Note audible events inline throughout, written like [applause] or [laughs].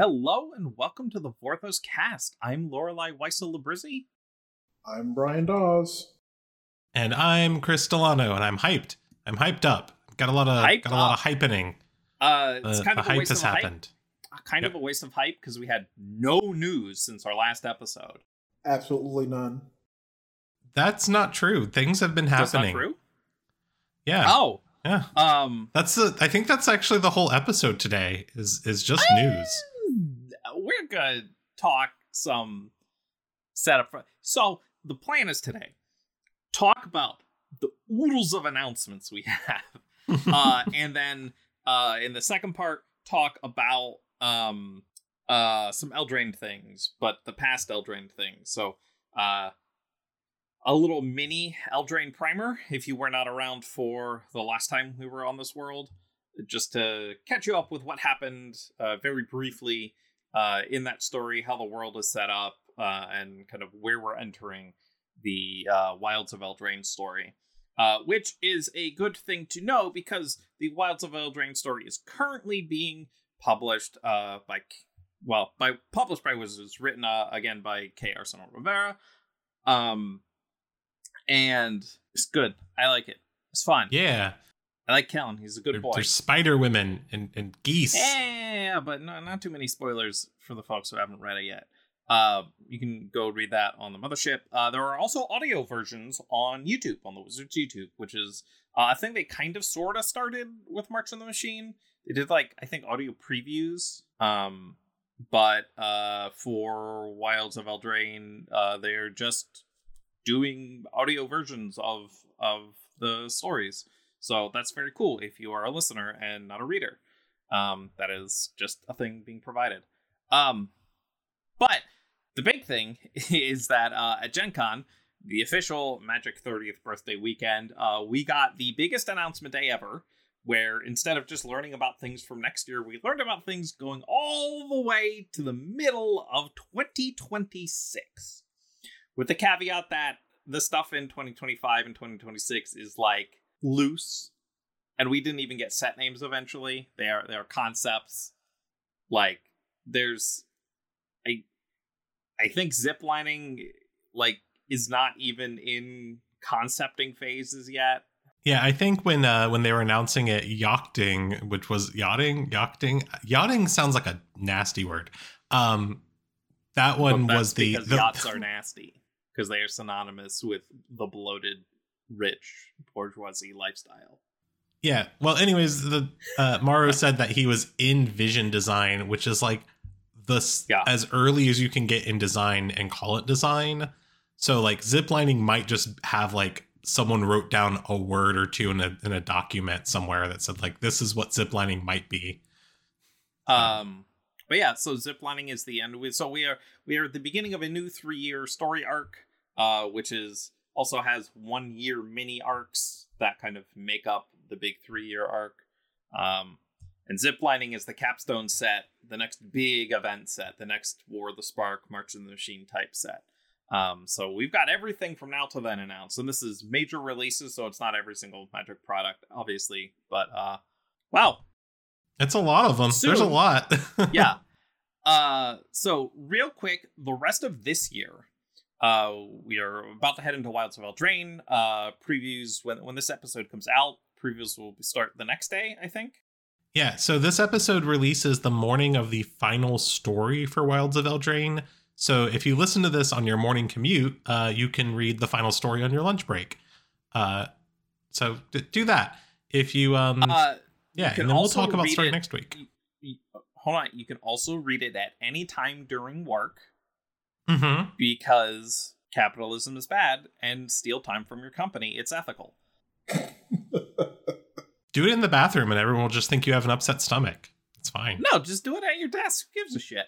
Hello and welcome to the Vorthos cast. I'm Lorelei Weissel Labrizzi. I'm Brian Dawes. And I'm Chris Delano, and I'm hyped. I'm hyped up. Got a lot of Hyped got a lot up. of hypening. Uh, it's The, kind the of a hype waste has of hype. happened. Kind of a waste of hype because we had no news since our last episode. Absolutely none. That's not true. Things have been That's not happening. true. Yeah, Oh, yeah. um, That's the. I think that's actually the whole episode today. Is is just news. Gonna talk some setup. For, so the plan is today talk about the oodles of announcements we [laughs] have, [laughs] uh, and then uh, in the second part talk about um, uh, some Eldraine things, but the past Eldraine things. So uh, a little mini Eldraine primer if you were not around for the last time we were on this world, just to catch you up with what happened uh, very briefly uh, in that story, how the world is set up, uh, and kind of where we're entering the uh, Wilds of Eldraine story. Uh, which is a good thing to know because the Wilds of Eldraine story is currently being published uh, by, well, by published by Wizards, written uh, again by K. Arsenault Rivera. Um, and it's good. I like it. It's fun. yeah, I like Kellen. He's a good there- boy. there's spider women and, and geese. Yeah, but no, not too many spoilers for the folks who haven't read it yet. Uh, you can go read that on the mothership. Uh, there are also audio versions on YouTube, on the Wizards YouTube, which is uh, I think they kind of sort of started with March on the Machine. They did like I think audio previews, um, but uh, for Wilds of Eldraine, uh, they're just doing audio versions of of the stories. So that's very cool if you are a listener and not a reader. Um, that is just a thing being provided. Um, but the big thing [laughs] is that uh, at Gen Con, the official Magic 30th birthday weekend, uh, we got the biggest announcement day ever, where instead of just learning about things from next year, we learned about things going all the way to the middle of 2026. With the caveat that the stuff in 2025 and 2026 is like loose and we didn't even get set names eventually. They are they are concepts. Like there's I I think ziplining like is not even in concepting phases yet. Yeah, I think when uh, when they were announcing it, yachting, which was yachting, yachting, yachting sounds like a nasty word. Um, that one that's was the, the yachts are [laughs] nasty because they are synonymous with the bloated, rich bourgeoisie lifestyle. Yeah. Well, anyways, the uh, Mauro said that he was in vision design, which is like the Yeah. as early as you can get in design and call it design. So like ziplining might just have like someone wrote down a word or two in a in a document somewhere that said like this is what ziplining might be. Um, but yeah, so ziplining is the end. We- So we are we are at the beginning of a new three year story arc, uh, which is also has one year mini arcs that kind of make up the big three year arc. Um, and ziplining is the capstone set, the next big event set, the next War of the Spark, March of the Machine type set. Um, so we've got everything from now to then announced, and this is major releases, so it's not every single Magic product, obviously. But uh, wow, It's a lot of them. There's a lot. [laughs] yeah. Uh, so real quick, the rest of this year, uh, we are about to head into Wilds of Eldraine. Uh, previews when when this episode comes out, previews will start the next day, I think. Yeah, so this episode releases the morning of the final story for Wilds of Eldraine. So if you listen to this on your morning commute, uh, you can read the final story on your lunch break. Uh, so d- do that. If you, um, Uh, yeah, can and then we'll talk about story it- next week. y- y- hold on, you can also read it at any time during work Mm-hmm. because capitalism is bad and steal time from your company. It's ethical. [laughs] Do it in the bathroom, and everyone will just think you have an upset stomach. It's fine. No, just do it at your desk. Who gives a shit?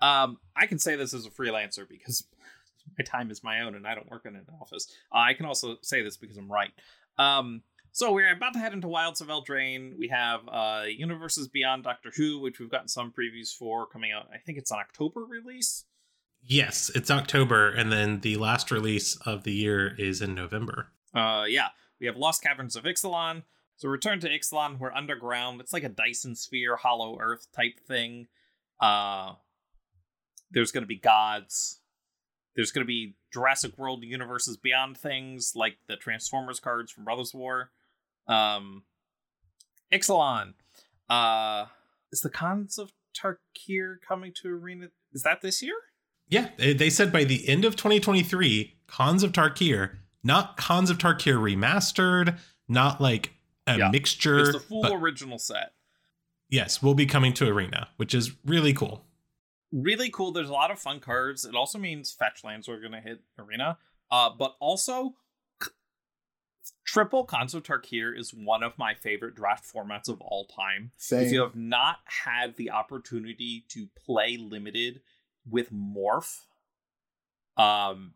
Um, I can say this as a freelancer because [laughs] my time is my own and I don't work in an office. Uh, I can also say this because I'm right. Um, so we're about to head into Wilds of Eldraine. We have uh, Universes Beyond Doctor Who, which we've gotten some previews for coming out. I think it's an October release. Yes, it's October, and then the last release of the year is in November. Uh, yeah, we have Lost Caverns of Ixalan. So return to Ixalan. We're underground. It's like a Dyson sphere, Hollow Earth type thing. Uh, there's going to be gods. There's going to be Jurassic World universes beyond things like the Transformers cards from Brothers War. Um, Ixalan. Uh, is the Khans of Tarkir coming to Arena? Is that this year? Yeah, they they said by the end of 2023, Khans of Tarkir, not Khans of Tarkir remastered, not like a Yeah, mixture. It's the full but original set. yes, we'll be coming to Arena, which is really cool. really cool. There's a lot of fun cards. It also means fetch lands are going to hit arena. Uh, but also, c- triple Khans of Tarkir is one of my favorite draft formats of all time. Same. If you have not had the opportunity to play limited with Morph, um,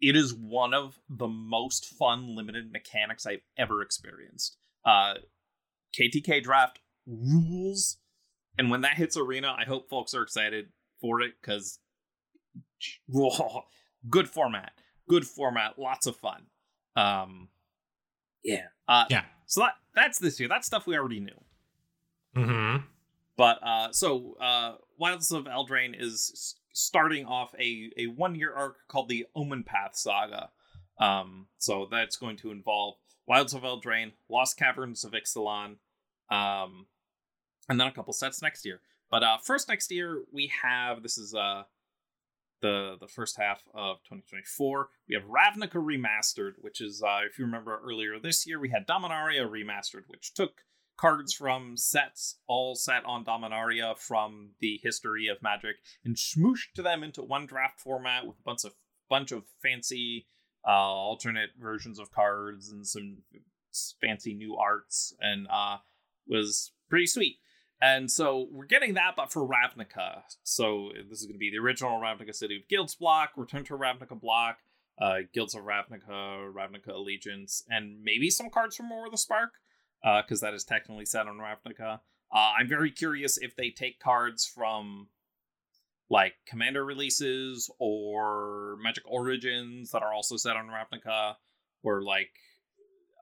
it is one of the most fun limited mechanics I've ever experienced. Uh, KTK draft rules, and when that hits arena, I hope folks are excited for it because [laughs] good format, good format, lots of fun. Um, yeah, uh, Yeah. So that that's this year. That's stuff we already knew. Mm-hmm. But uh, so uh, Wilds of Eldraine is starting off a a one year arc called the Omen Path Saga. Um, so that's going to involve Wilds of Eldraine, Lost Caverns of Ixalan, um, and then a couple sets next year. But uh, first next year we have this is uh the the first half of 2024. We have Ravnica remastered, which is uh, if you remember earlier this year we had Dominaria remastered, which took cards from sets all set on Dominaria from the history of Magic and smooshed them into one draft format with a bunch of bunch of fancy uh, alternate versions of cards and some fancy new arts and uh, was pretty sweet. And so we're getting that, but for Ravnica. So this is going to be the original Ravnica City of Guilds block, Return to Ravnica block, uh, Guilds of Ravnica, Ravnica Allegiance, and maybe some cards from War of the Spark, because that is technically set on Ravnica. Uh, I'm very curious if they take cards from like Commander releases or Magic Origins that are also set on Ravnica, or like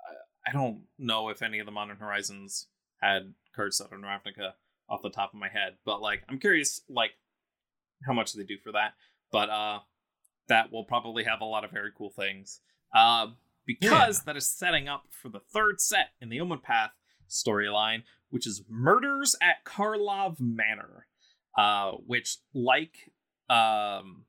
I- I don't know if any of the Modern Horizons had cards set on Ravnica off the top of my head, but like I'm curious like how much they do for that. But uh that will probably have a lot of very cool things. Uh because that is setting up for the third set in the Omen Path storyline, which is Murders at Karlov Manor. Uh which like um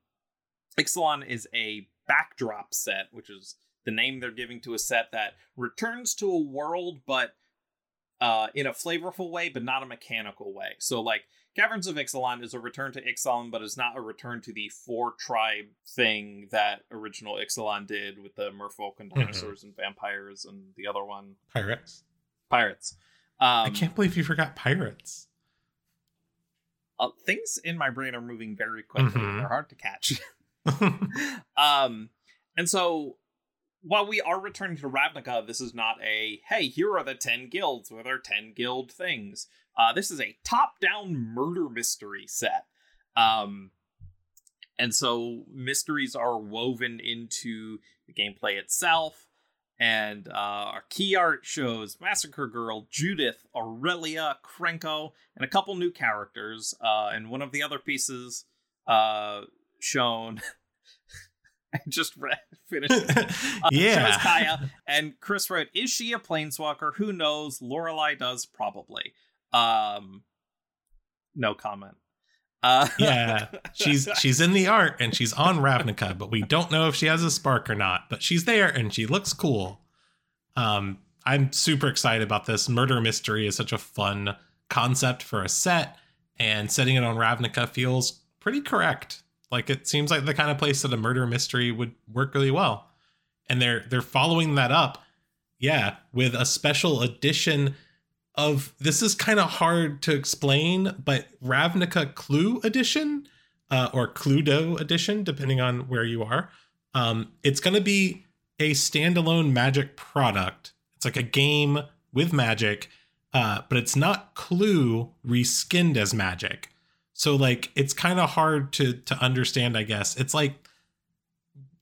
Ixalan is a backdrop set, which is the name they're giving to a set that returns to a world but uh, in a flavorful way, but not a mechanical way. So, like, Caverns of Ixalan is a return to Ixalan, but is not a return to the four tribe thing that original Ixalan did with the merfolk and Mhm. dinosaurs and vampires and the other one, Pirates. pirates. Um, I can't believe you forgot pirates. uh, things in my brain are moving very quickly. Mhm. They're hard to catch. [laughs] [laughs] um, and so while we are returning to Ravnica, this is not a hey, here are the ten guilds with our ten guild things. Uh, this is a top-down murder mystery set. Um, and so mysteries are woven into the gameplay itself. And uh, our key art shows Massacre Girl, Judith, Aurelia, Krenko, and a couple new characters. Uh, and one of the other pieces uh, shown. [laughs] [laughs] I just read, finished. it. [laughs] Uh, yeah. Kaya, and Chris wrote, "Is she a planeswalker? Who knows? Lorelai does probably." Um, no comment. Uh, yeah. [laughs] She's she's in the art and she's on Ravnica, but we don't know if she has a spark or not. But she's there and she looks cool. Um, I'm super excited about this. Murder mystery is such a fun concept for a set, and setting it on Ravnica feels pretty correct. Like it seems like the kind of place that a murder mystery would work really well. And they're they're following that up, yeah, with a special edition of this is kind of hard to explain, but Ravnica Clue edition, uh, or Cluedo edition, depending on where you are. Um, it's going to be a standalone Magic product. It's like a game with Magic, uh, but it's not Clue reskinned as Magic. So like it's kind of hard to to understand, I guess. It's like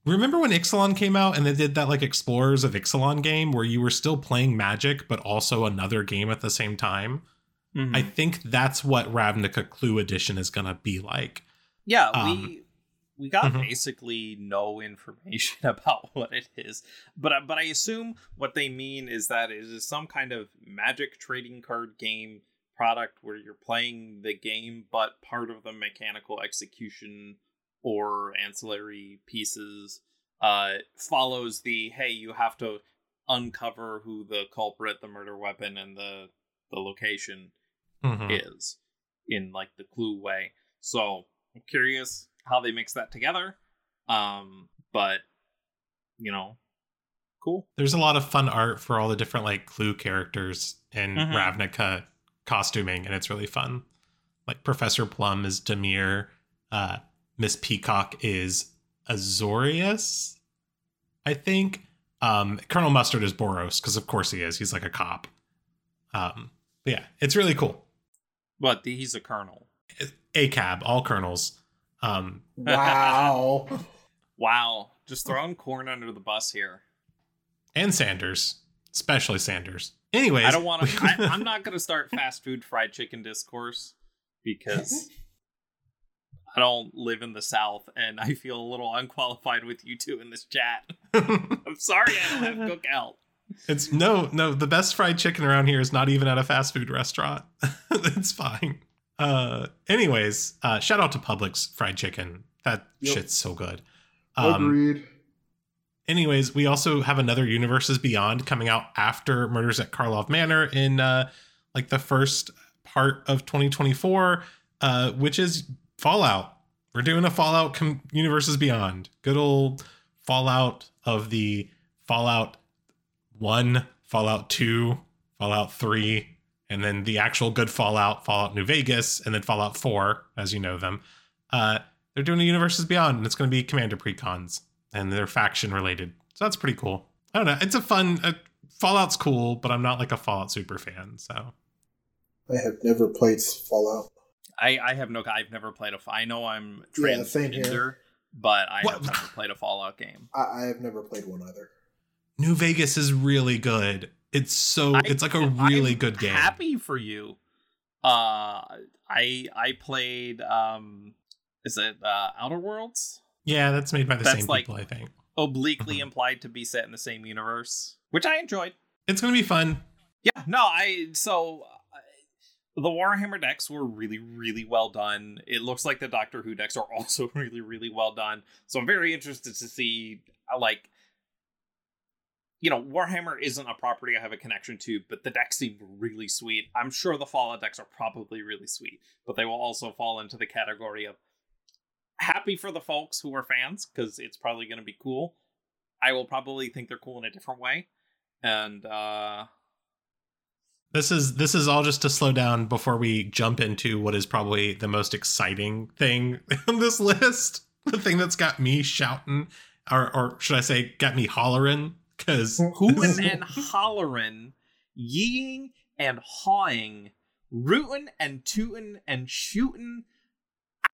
remember when Ixalan came out and they did that like Explorers of Ixalan game where you were still playing Magic but also another game at the same time? Mhm. I think that's what Ravnica Clue Edition is going to be like. Yeah, Um, we we got mhm. basically no information [laughs] about what it is, but but I assume what they mean is that it is some kind of magic trading card game product where you're playing the game, but part of the mechanical execution or ancillary pieces uh, follows the hey, you have to uncover who the culprit, the murder weapon, and the the location Mhm. is in like the clue way. So I'm curious how they mix that together. Um, but you know, cool. There's a lot of fun art for all the different like Clue characters in Mhm. Ravnica costuming, and it's really fun. Like Professor Plum is Dimir, uh, Miss Peacock is Azorius, I think. Um, Colonel Mustard is Boros, because of course he is. He's like a cop. Um, but yeah, it's really cool. But he's a colonel. A cab, all colonels. Um, Wow. [laughs] Wow, just throwing corn under the bus here. and Sanders, especially Sanders. Anyways, I don't want to. I'm not going to start fast food fried chicken discourse because [laughs] I don't live in the South and I feel a little unqualified with you two in this chat. [laughs] I'm sorry I don't have cookout. It's no, no. The best fried chicken around here is not even at a fast food restaurant. [laughs] it's fine. Uh, anyways, uh, shout out to Publix fried chicken. That Yep. shit's so good. Um, Agreed. Anyways, we also have another Universes Beyond coming out after Murders at Karlov Manor in uh, like the first part of 2024, uh, which is Fallout. We're doing a Fallout com- Universes Beyond. Good old Fallout of the Fallout 1, Fallout 2, Fallout 3, and then the actual good Fallout, Fallout New Vegas, and then Fallout 4, as you know them. Uh, they're doing a Universes Beyond, and it's going to be Commander Precons, and they're faction related. So that's pretty cool. I don't know. It's a fun. Uh, Fallout's cool, but I'm not like a Fallout super fan. So I have never played Fallout. I, I have no. I've never played a. I know I'm Yeah, same transgender, here. but I What? have never played a Fallout game. I, I have never played one either. New Vegas is really good. It's so. I- it's like a really I'm good game. Happy for you. Uh, I I played. Um, is it uh, Outer Worlds? Yeah, that's made by the That's same like- people, I think. Obliquely Mhm. implied to be set in the same universe, which I enjoyed. It's gonna be fun. Yeah, no, I so uh, the Warhammer decks were really, really well done. It looks like the Doctor Who decks are [laughs] also really, really well done. So I'm very interested to see, uh, like, you know, Warhammer isn't a property I have a connection to, but the decks seem really sweet. I'm sure the Fallout decks are probably really sweet, but they will also fall into the category of happy for the folks who are fans because it's probably going to be cool. I will probably think they're cool in a different way, and uh This is this is all just to slow down before we jump into what is probably the most exciting thing [laughs] on this list. The thing that's got me shouting, or or should I say, got me hollering? Because hooting and hollering, yeeing and hawing, rootin' and tootin' and shootin',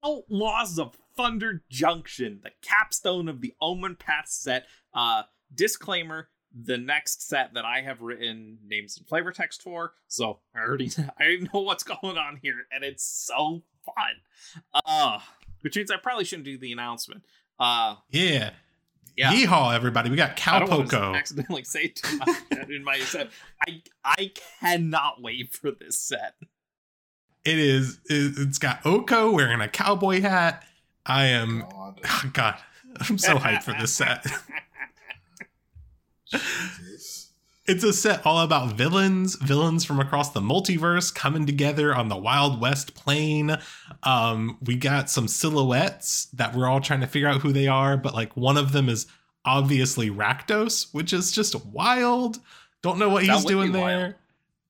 outlaws of Thunder Junction, the capstone of the Omen Path set. Uh, disclaimer: the next set that I have written names and flavor text for, so I already [laughs] I already know what's going on here, and it's so fun. Uh, which means I probably shouldn't do the announcement. Uh, yeah, yeah. yeehaw, everybody! We got I don't to Cowpoco. [laughs] accidentally say too much in my set. I I cannot wait for this set. It is. it- It's got Oko wearing a cowboy hat. I am. God. [laughs] God, I'm so hyped for this set. Jesus. It's a set all about villains, villains from across the multiverse coming together on the Wild West plane. Um, we got some silhouettes that we're all trying to figure out who they are, but like one of them is obviously Rakdos, which is just wild. Don't know what That he's would be doing wild. there.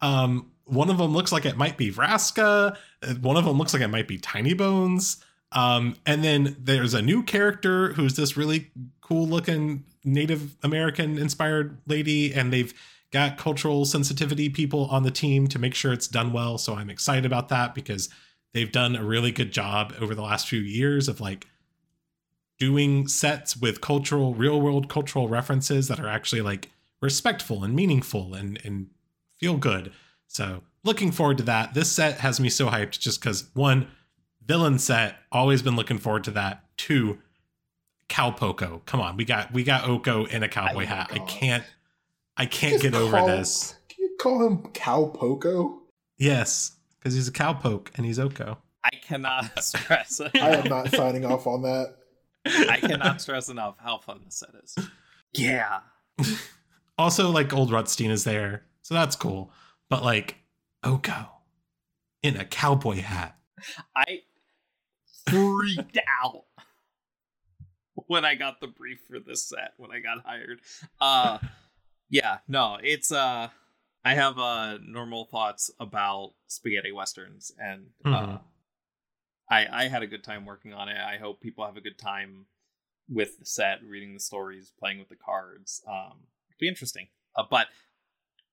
Um, one of them looks like it might be Vraska. uh, One of them looks like it might be Tiny Bones. Um, and then there's a new character who's this really cool looking Native American inspired lady, and they've got cultural sensitivity people on the team to make sure it's done well. So I'm excited about that because they've done a really good job over the last few years of like doing sets with cultural, real world cultural references that are actually like respectful and meaningful and and feel good. So looking forward to that. This set has me so hyped just because one, villain set, always been looking forward to that. Two, Cowpoco. Come on, we got we got Oko in a cowboy Oh my hat. I can't I can't Just get over call- this. Can you call him Cowpoco? Yes, because he's a cowpoke and he's Oko. I cannot [laughs] stress. I am not signing off on that. I cannot stress enough how fun this set is. Yeah. [laughs] Also, like old Rutstein is there, so that's cool. But like Oko in a cowboy hat. I freaked [laughs] out when I got the brief for this set when I got hired. Uh yeah, no, it's uh I have uh normal thoughts about spaghetti westerns and uh Mhm. I I had a good time working on it. I hope people have a good time with the set, reading the stories, playing with the cards. Um it'll be interesting. Uh, but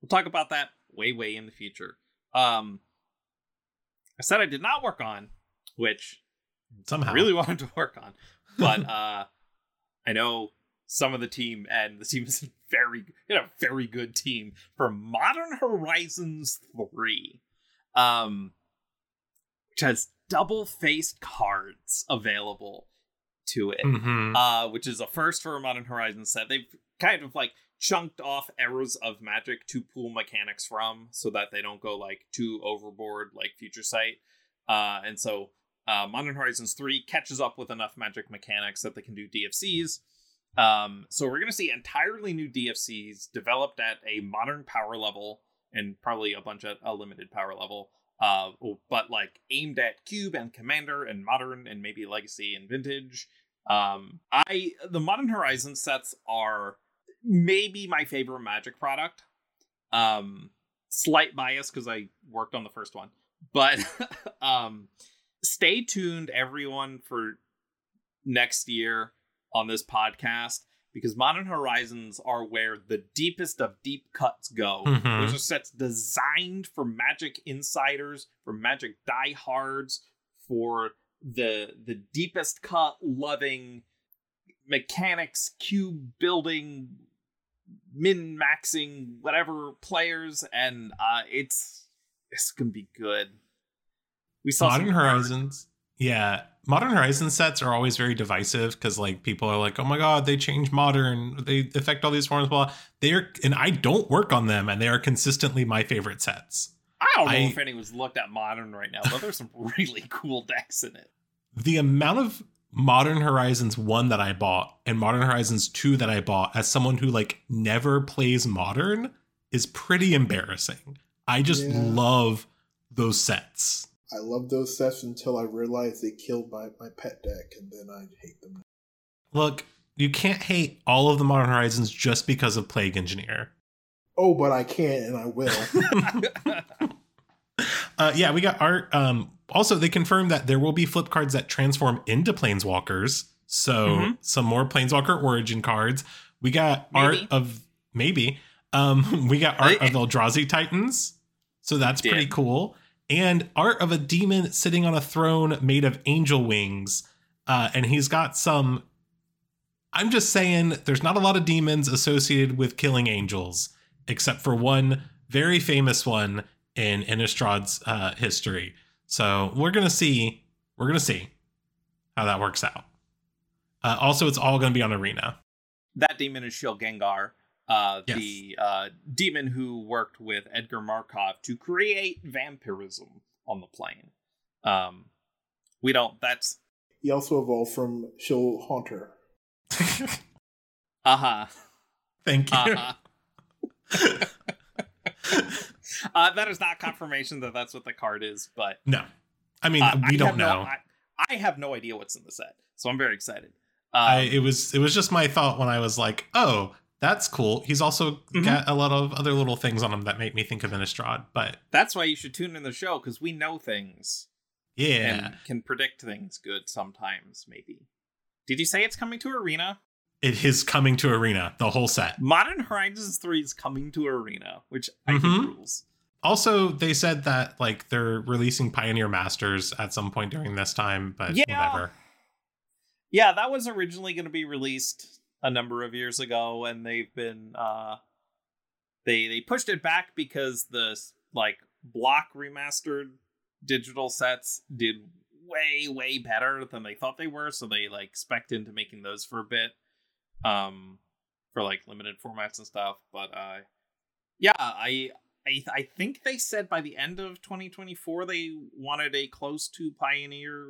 we'll talk about that way way in the future. Um a set I did not work on, which Somehow. I really [laughs] wanted to work on. But [laughs] uh I know some of the team and the team is very you know very good team for Modern Horizons 3. Um which has double faced cards available to it. Mhm. Uh which is a first for a Modern Horizons set. They've kind of like chunked off errors of magic to pull mechanics from so that they don't go like too overboard like future sight. Uh and so uh, Modern Horizons 3 catches up with enough magic mechanics that they can do DFCs. Um, so we're going to see entirely new DFCs developed at a modern power level and probably a bunch at a limited power level. Uh, but like aimed at cube and commander and modern and maybe legacy and vintage. Um, I the Modern Horizons sets are maybe my favorite Magic product. Um, slight bias because I worked on the first one, but [laughs] um, stay tuned, everyone, for next year on this podcast because Modern Horizons are where the deepest of deep cuts go. Mhm. Those are sets designed for Magic insiders, for Magic diehards, for the the deepest cut loving mechanics, cube building, min maxing, whatever players, and uh, it's it's gonna be good. We saw Modern Horizons. Yeah. Modern Horizon sets are always very divisive because like people are like, oh my god, they change modern, they affect all these forms, blah. They are and I don't work on them, and they are consistently my favorite sets. I don't know I- if anyone's looked at modern right now, but there's some [laughs] really cool decks in it. The amount of Modern Horizons 1 that I bought and Modern Horizons 2 that I bought as someone who like never plays modern is pretty embarrassing. I just Yeah. love those sets. I love those sets until I realized they killed my, my pet deck, and then I hate them. Look, you can't hate all of the Modern Horizons just because of Plague Engineer. Oh, but I can and I will. [laughs] [laughs] Uh, yeah, we got art. Um, also, they confirmed that there will be flip cards that transform into planeswalkers. So Mhm. some more planeswalker origin cards. We got art of maybe. Um, [laughs] we got art of Eldrazi Titans. So that's pretty cool. And art of a demon sitting on a throne made of angel wings. Uh, and he's got some. I'm just saying, there's not a lot of demons associated with killing angels, except for one very famous one in Innistrad's uh, history. So we're gonna see. We're gonna see how that works out. Uh, also, it's all gonna be on Arena. that demon is Shilgengar, uh, Yes. the uh, demon who worked with Edgar Markov to create vampirism on the plane. Um, we don't. That's he also evolved from Shill Haunter. [laughs] uh huh. Thank you. Uh huh. [laughs] uh, that is not confirmation that that's what the card is, but no, I mean uh, we I don't have no- know. I, I have no idea what's in the set, so I'm very excited. Um, I, it was it was just my thought when I was like, oh, that's cool. He's also Mhm. got a lot of other little things on him that make me think of Innistrad. But that's why you should tune in the show because we know things yeah, and can predict things good sometimes. Maybe. Did you say it's coming to Arena? It is coming to Arena, the whole set. Modern Horizons 3 is coming to Arena, which I Mhm. think rules. Also, they said that like they're releasing Pioneer Masters at some point during this time, but Yeah. whatever. Yeah, that was originally going to be released a number of years ago, and they've been uh, they they pushed it back because the like block remastered digital sets did way way better than they thought they were, so they like spec into making those for a bit, um, for like limited formats and stuff. But uh, yeah, I I I think they said by the end of 2024 they wanted a close to Pioneer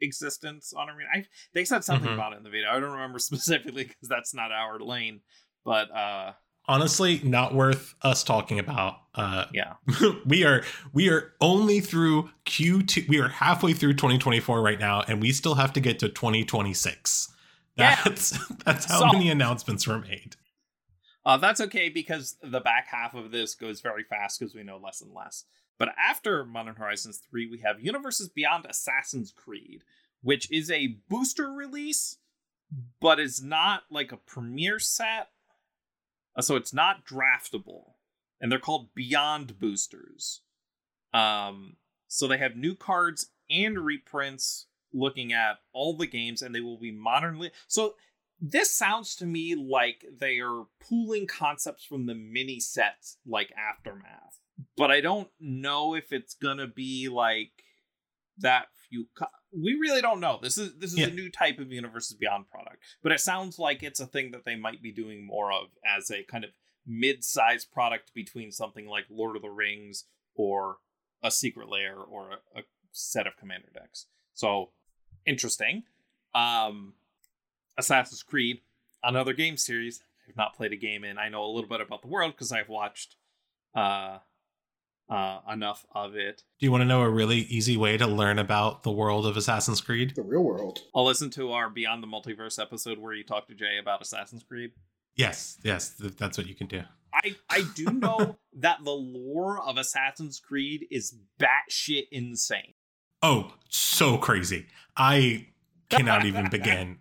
existence on Arena. I, they said something Mhm. about it in the video. I don't remember [laughs] specifically because that's not our lane. But uh, Honestly, not worth us talking about. Uh, yeah, [laughs] we are we are only through Q2. We are halfway through 2024 right now, and we still have to get to 2026. Yeah. That's [laughs] that's how So- many announcements were made. uh, that's okay because the back half of this goes very fast because we know less and less. But after Modern Horizons 3, we have Universes Beyond Assassin's Creed, which is a booster release, but is not like a premiere set. Uh, So it's not draftable. And they're called Beyond Boosters. Um, so they have new cards and reprints looking at all the games, and they will be modernly. So this sounds to me like they are pooling concepts from the mini sets like Aftermath. But I don't know if it's gonna be like that few co- we really don't know. This is this is Yeah. a new type of Universes Beyond product. But it sounds like it's a thing that they might be doing more of as a kind of mid-sized product between something like Lord of the Rings or a Secret Lair or a, a set of commander decks. So interesting. Um Assassin's Creed, another game series I've not played a game in. I know a little bit about the world because I've watched uh uh enough of it. Do you want to know a really easy way to learn about the world of Assassin's Creed? The real world. I'll listen to our Beyond the Multiverse episode where you talk to Jay about Assassin's Creed. Yes, yes, th- that's what you can do. I I do know [laughs] that the lore of Assassin's Creed is batshit insane. Oh, so crazy. I cannot even begin.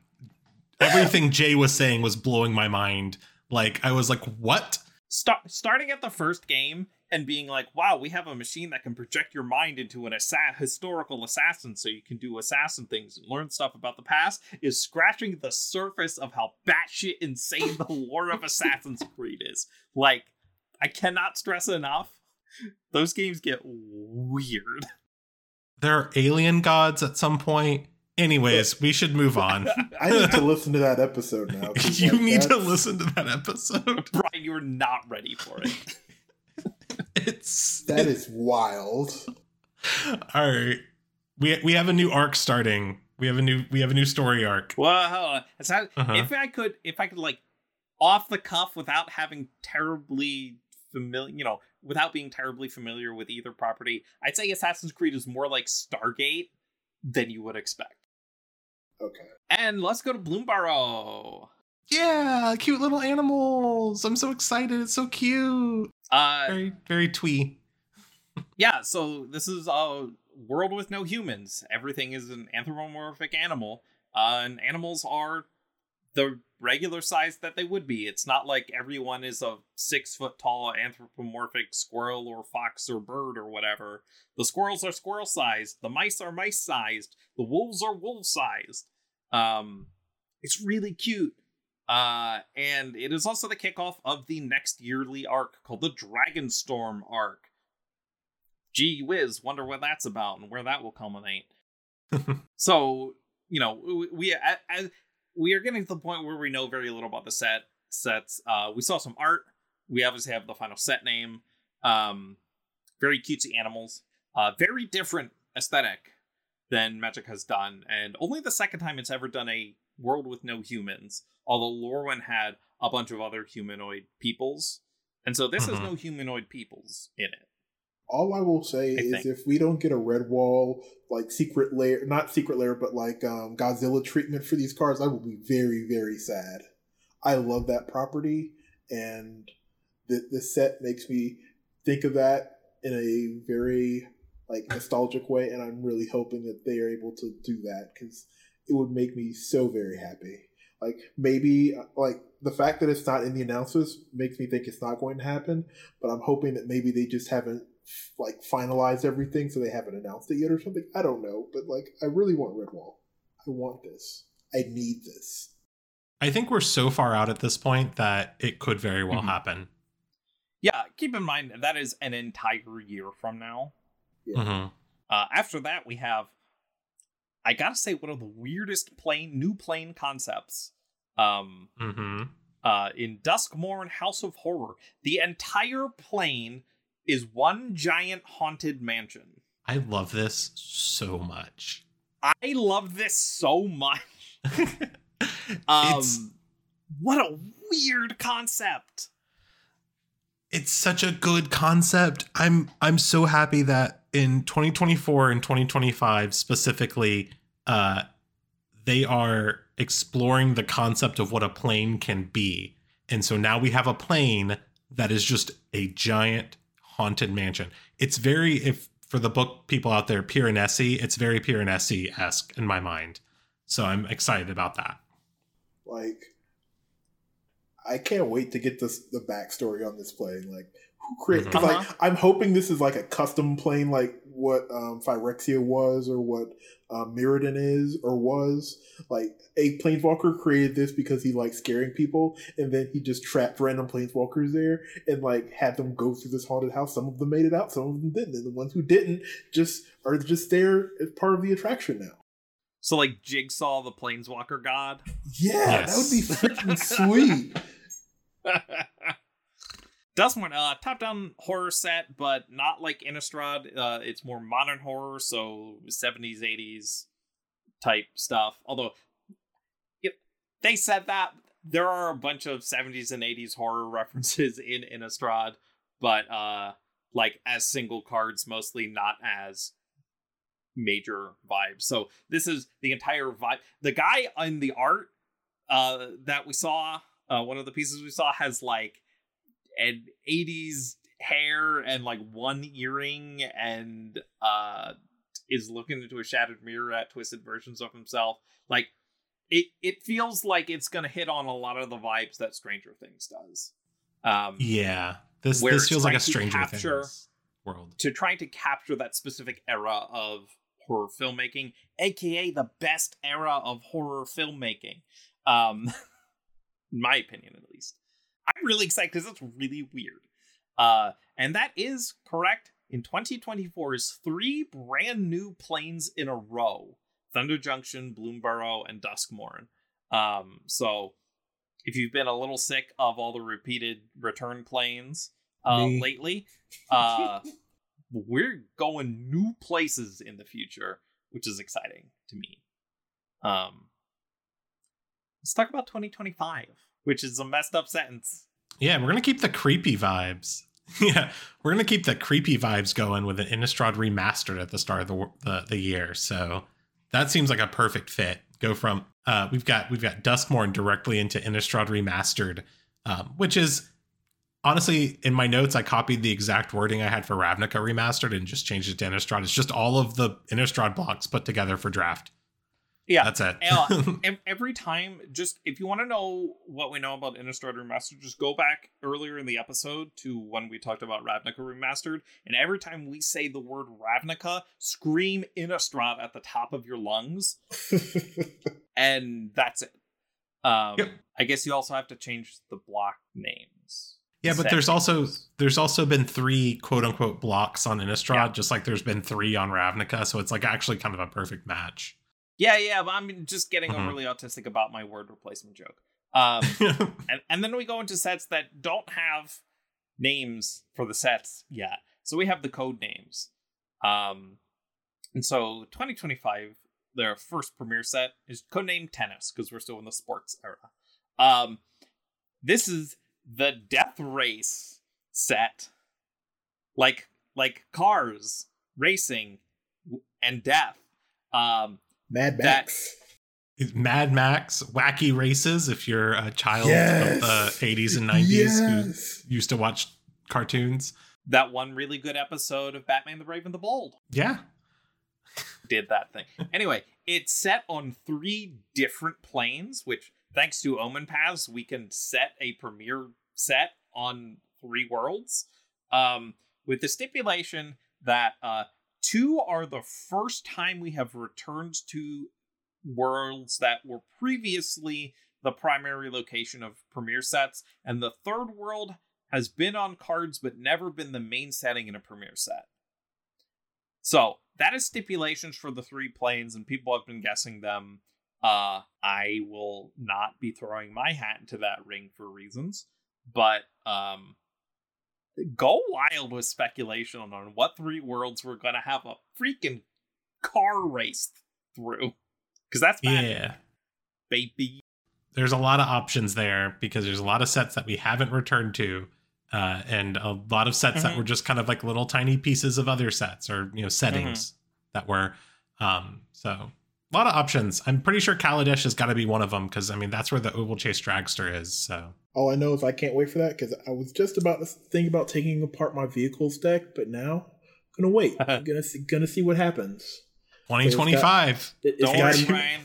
Everything Jay was saying was blowing my mind. Like I was like, "What?" Start starting at the first game and being like, "Wow, we have a machine that can project your mind into an assa- historical assassin, so you can do assassin things and learn stuff about the past." Is scratching the surface of how batshit insane the [laughs] lore of Assassin's Creed is. Like, I cannot stress enough. Those games get weird. There are alien gods at some point. Anyways, we should move on. [laughs] I need to listen to that episode now. [laughs] you like, need to listen to that episode. [laughs] Brian, you're not ready for it. It's That is wild. all right. We we have a new arc starting. We have a new we have a new story arc. Well, hold on. Not- Uh-huh. if I could, if I could, like, off the cuff without having terribly familiar, you know, without being terribly familiar with either property, I'd say Assassin's Creed is more like Stargate than you would expect. Okay. And let's go to Bloomburrow. Yeah, cute little animals. I'm so excited. It's so cute. Uh, Very very twee. yeah. So this is a world with no humans. Everything is an anthropomorphic animal, uh, and animals are the regular size that they would be. It's not like everyone is a six foot tall anthropomorphic squirrel or fox or bird or whatever. The squirrels are squirrel sized. The mice are mice sized. The wolves are wolf sized. Um, it's really cute. Uh, and it is also the kickoff of the next yearly arc called the Dragonstorm arc. Gee whiz, wonder what that's about and where that will culminate. [laughs] so, you know, we, we as, we are getting to the point where we know very little about the set sets. Uh, we saw some art. We obviously have the final set name. Um, very cutesy animals. Uh, very different aesthetic than Magic has done, and only the second time it's ever done a world with no humans. Although Lorwyn had a bunch of other humanoid peoples, and so this has Mhm. no humanoid peoples in it. All I will say I is think. if we don't get a Redwall, like Secret Lair, not Secret Lair, but like um, Godzilla treatment for these cards, I will be very, very sad. I love that property, and the, the set makes me think of that in a very like nostalgic way, and I'm really hoping that they are able to do that because it would make me so very happy. Like maybe like the fact that it's not in the announcements makes me think it's not going to happen, but I'm hoping that maybe they just haven't like finalized everything, so they haven't announced it yet or something. I don't know, but like I really want Redwall. I want this. I need this. I think we're so far out at this point that it could very well Mhm. happen. Yeah, keep in mind that is an entire year from now. Yeah. hmm Uh, after that, we have, I gotta say, one of the weirdest plane new plane concepts. Um, hmm uh, in Duskmourn House of Horror, the entire plane is one giant haunted mansion. I love this so much. I love this so much. [laughs] Um, it's what a weird concept. it's such a good concept. I'm I'm so happy that in 2024 and 2025 specifically, uh, they are exploring the concept of what a plane can be, and so now we have a plane that is just a giant haunted mansion. It's very if for the book people out there, Piranesi, it's very Piranesi esque in my mind. So I'm excited about that. Like, I can't wait to get this the backstory on this plane. Like, who created? Because Uh-huh. like, I'm hoping this is like a custom plane, like what um, Phyrexia was, or what um, Mirrodin is, or was. Like, a planeswalker created this because he likes scaring people, and then he just trapped random planeswalkers there and like had them go through this haunted house. Some of them made it out, some of them didn't, and the ones who didn't just are just there as part of the attraction now. So, like Jigsaw, the planeswalker god. Yeah, that would be freaking sweet. [laughs] Duskmourn, uh, top-down horror set, but not like Innistrad. Uh, it's more modern horror, so 70s, 80s type stuff. Although, if they said that there are a bunch of 70s and 80s horror [laughs] references in Innistrad, but uh, like as single cards, mostly not as major vibes. So this is the entire vibe. The guy in the art uh, that we saw, uh, one of the pieces we saw has like an 80s hair and like one earring and uh is looking into a shattered mirror at twisted versions of himself like it it feels like it's gonna hit on a lot of the vibes that stranger things does um Yeah, this this feels like a Stranger capture- Things world. to trying to capture that specific era of horror filmmaking, aka the best era of horror filmmaking. Um, [laughs] in my opinion, at least. I'm really excited because it's really weird. Uh, and that is correct. In 2024 is three brand new planes in a row: Thunder Junction, Bloomburrow, and Duskmourn. Um, so if you've been a little sick of all the repeated return planes uh, lately, uh, [laughs] we're going new places in the future, which is exciting to me. Um, let's talk about 2025, which is a messed up sentence. Yeah, we're gonna keep the creepy vibes. [laughs] yeah, we're gonna keep the creepy vibes going with an Innistrad remastered at the start of the the, the year. So that seems like a perfect fit. Go from uh, we've got we've got Duskmourn directly into Innistrad remastered, um, which is honestly in my notes I copied the exact wording I had for Ravnica remastered and just changed it to Innistrad. It's just all of the Innistrad blocks put together for draft. Yeah. That's it. Uh, [laughs] every time, just if you want to know what we know about Innistrad Remastered, just go back earlier in the episode to when we talked about Ravnica Remastered. And every time we say the word Ravnica, scream Innistrad at the top of your lungs, [laughs] and that's it. Um, Yep. I guess you also have to change the block names. Yeah, but there's also there's also been three quote unquote blocks on Innistrad, Yeah. just like there's been three on Ravnica, so it's like actually kind of a perfect match. Yeah, yeah, but I'm just getting Mhm. overly autistic about my word replacement joke. Um, [laughs] and, and then we go into sets that don't have names for the sets yet. So we have the code names. Um, and so 2025, their first premiere set is codename Tennis because we're still in the sports era. Um, this is the Death Race set, like like cars racing and death. Um, Mad That- Max. Mad Max, wacky races. If you're a child Yes. of the 80s and 90s Yes. who used to watch cartoons, that one really good episode of Batman the Brave and the Bold. yeah, did that thing. Anyway, it's set on three different planes, which thanks to Omen Paths, we can set a premiere set on three worlds. Um, with the stipulation that uh, two are the first time we have returned to worlds that were previously the primary location of premiere sets, and the third world has been on cards but never been the main setting in a premiere set. So that is stipulations for the three planes, and people have been guessing them. Uh, I will not be throwing my hat into that ring for reasons, but um, go wild with speculation on what three worlds we're gonna have a freaking car race through, because that's bad, Yeah. baby. There's a lot of options there because there's a lot of sets that we haven't returned to. Uh, and a lot of sets that Mhm. were just kind of like little tiny pieces of other sets or you know settings that were um so a lot of options i'm pretty sure kaladesh has got to be one of them because i mean that's where the Ovalchase Dragster is so All I know is I can't wait for that because I was just about to think about taking apart my vehicles deck, but now I'm gonna wait. I'm [laughs] gonna see, gonna see what happens. 2025 It, Don't got, worry, Brian.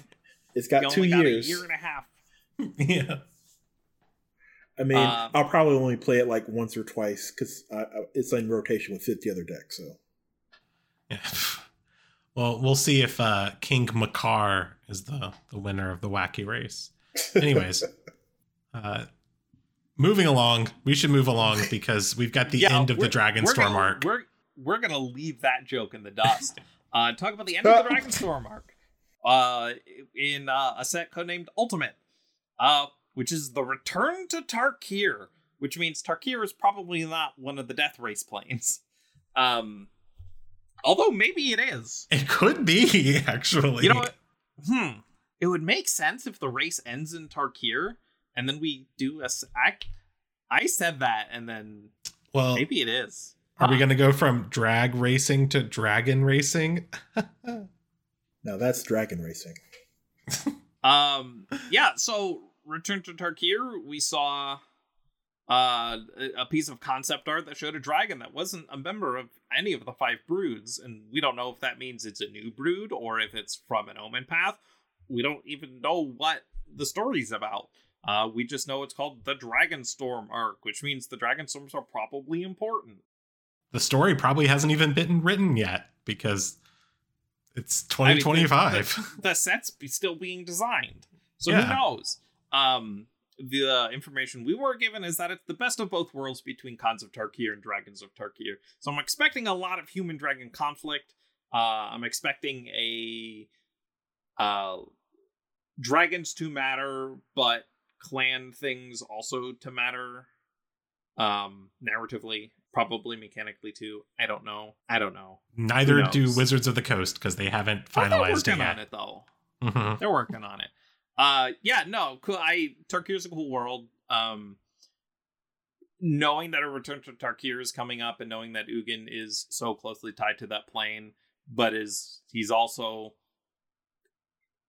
it's You got two only got years. a year and a half. [laughs] yeah I mean, Um, I'll probably only play it like once or twice because it's in rotation with 50 other decks. So yeah [laughs] well we'll see if uh king makar is the the winner of the wacky race anyways [laughs] uh moving along we should move along [laughs] because we've got the Yeah, end of the we're gonna, arc We're we're gonna leave that joke in the dust. [laughs] uh, talk about the end of the Dragonstorm arc. Uh, in uh, a set codenamed Ultimate, uh, which is the return to Tarkir, which means Tarkir is probably not one of the Death Race planes. Um, although maybe it is. it could be [laughs] actually You know what? Hmm. It would make sense if the race ends in Tarkir, and then we do a. s- I, I said that, and then well maybe it is. Are we going to go from drag racing to dragon racing? [laughs] no, that's Dragon Racing. Um, yeah, so Return to Tarkir, we saw uh, a piece of concept art that showed a dragon that wasn't a member of any of the five broods, and we don't know if that means it's a new brood or if it's from an omen path. We don't even know what the story's about. Uh, we just know it's called the Dragon Storm arc, which means the Dragon Storms are probably important. the story probably hasn't even been written yet because it's I mean, the- 2025. the set's be still being designed. So Yeah. who knows? Um, the uh, information we were given is that it's the best of both worlds between Khans of Tarkir and Dragons of Tarkir. So I'm expecting a lot of human dragon conflict. Uh, I'm expecting a uh, dragons to matter, but clan things also to matter. Um, narratively, probably mechanically too. I don't know. I don't know. Neither do? Wizards of the Coast because they haven't Oh, they're finalized it working yet. on it though. Mhm. They're working on it. Uh yeah, no, cool. I Tarkir's a cool world. Um knowing that a return to Tarkir is coming up and knowing that Ugin is so closely tied to that plane, but is he's also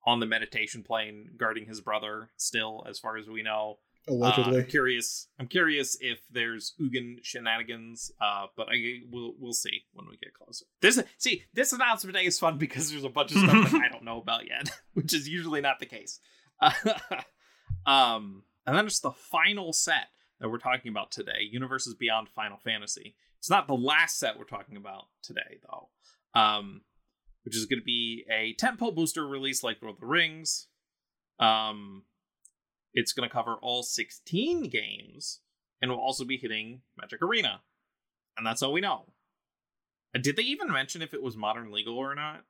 on the meditation plane guarding his brother still, as far as we know. Uh, Allegedly. I'm curious. I'm curious if there's Ugin shenanigans. Uh, but I we'll we'll see when we get closer. This see this announcement day is fun because there's a bunch of stuff that [laughs] I don't know about yet, [laughs] which is usually not the case. [laughs] um, and then it's the final set that we're talking about today, Universes Beyond Final Fantasy. It's not the last set we're talking about today, though. Um, which is going to be a tentpole booster release like Lord of the Rings. Um, it's going to cover all 16 games and will also be hitting Magic Arena. And that's all we know. Uh, Did they even mention if it was modern legal or not?